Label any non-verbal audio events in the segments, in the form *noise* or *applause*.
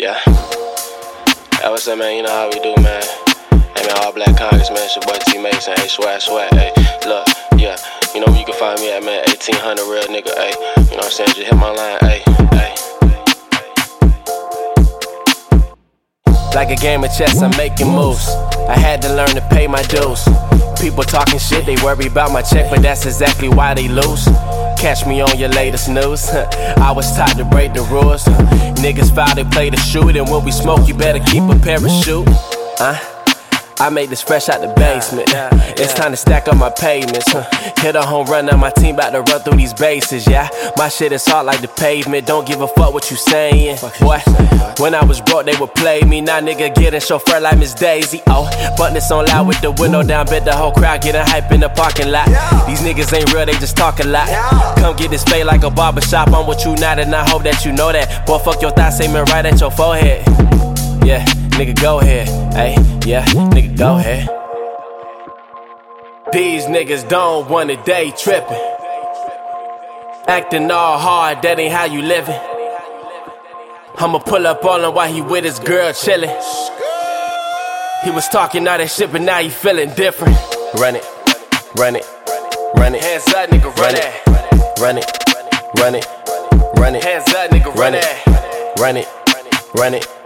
Yeah. Hey, what's up, man? You know how we do, man. Hey, man, all black Congress, man. It's your boy T Mason. Hey, swag, swag. Hey, look, yeah. You know where you can find me at, man. 1800 real nigga. Hey, you know what I'm saying? Just hit my line. Hey, hey. Like a game of chess, I'm making moves. I had to learn to pay my dues. People talking shit, they worry about my check, but that's exactly why they lose. Catch me on your latest news. I was taught to break the rules. Niggas foul, they play the shoot, and when we smoke, you better keep a parachute. Huh? I made this fresh out the basement. It's time to stack up my payments. Huh. Hit a home run, now my team about to run through these bases. Yeah, my shit is hard like the pavement. Don't give a fuck what you saying. Boy, when I was broke, they would play me. Now nigga getting chauffeur like Miss Daisy. Oh, button this on loud with the window down, bet the whole crowd getting hype in the parking lot. These niggas ain't real, they just talk a lot. Come get this fade like a barber shop. I'm with you now, and I hope that you know that. Boy, fuck your thigh statement right at your forehead. Yeah, nigga, go ahead. Hey, yeah, nigga, go ahead. These niggas don't want a day tripping. Acting all hard, that ain't how you living. I'ma pull up on him while he with his girl chillin'. He was talking all that shit, but now he feeling different. Run it, run it, run it. Hands up, nigga, run it. Run it, run it, run it. Hands up, nigga, run it. Run it, run it, run it.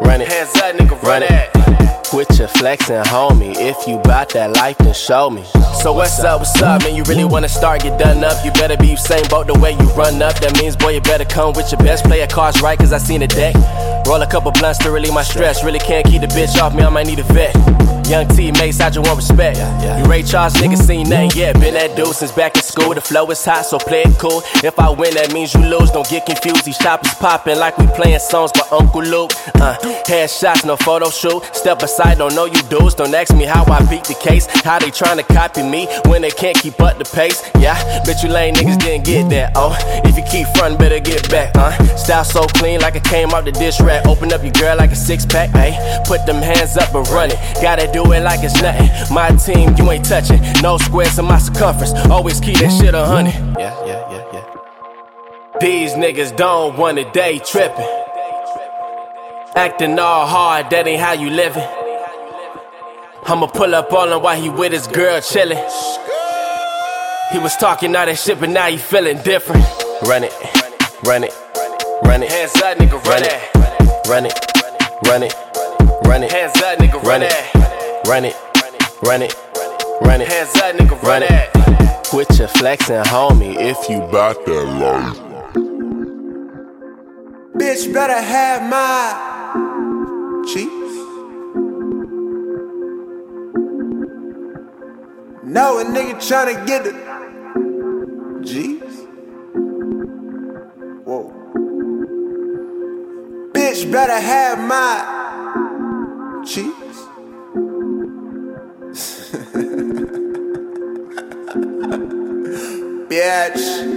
Hands up, nigga, run it. Quit your flexing, homie. If you bout that life, then show me. So what's up, what's up, man? You really wanna start, get done up. You better be same boat the way you run up. That means, boy, you better come with your best player cards right, cause I seen the deck. Roll a couple blunts to relieve my stress. Really can't keep the bitch off me, I might need a vet. Young teammates, I just want respect. You Ray Charles, niggas seen nothing yet. Been that dude since back in school. The flow is hot, so play it cool. If I win, that means you lose. Don't get confused. These choppers popping like we playing songs by Uncle Luke. Uh, headshots, no photo shoot. Step aside, don't know you dudes. Don't ask me how I beat the case. How they trying to copy me when they can't keep up the pace. Yeah, bet you lame niggas didn't get that. Oh, if you keep frontin', better get back. Uh, style so clean like it came out the dish rack. Open up your girl like a six pack. Hey, put them hands up and run it. Gotta do it like it's nothing. My team, you ain't touching. No squares in my circumference. Always keep that shit a hundred. Yeah, yeah, yeah, yeah. These niggas don't want a day tripping. Acting all hard, that ain't how you living. I'ma pull up on him while he with his girl chillin'. He was talking all that shit, but now he feeling different. Run it, run it, run it. Hands up, nigga, run it. Run it, run it, run it. Hands up, nigga, run it. Run it, run it, run it. Hands up, nigga, run it. Quit your flexing, homie, if you About that life. Bitch better have my cheeks. Know a nigga tryna get the G's. Bitch better have my cheeks. *laughs* Bitch.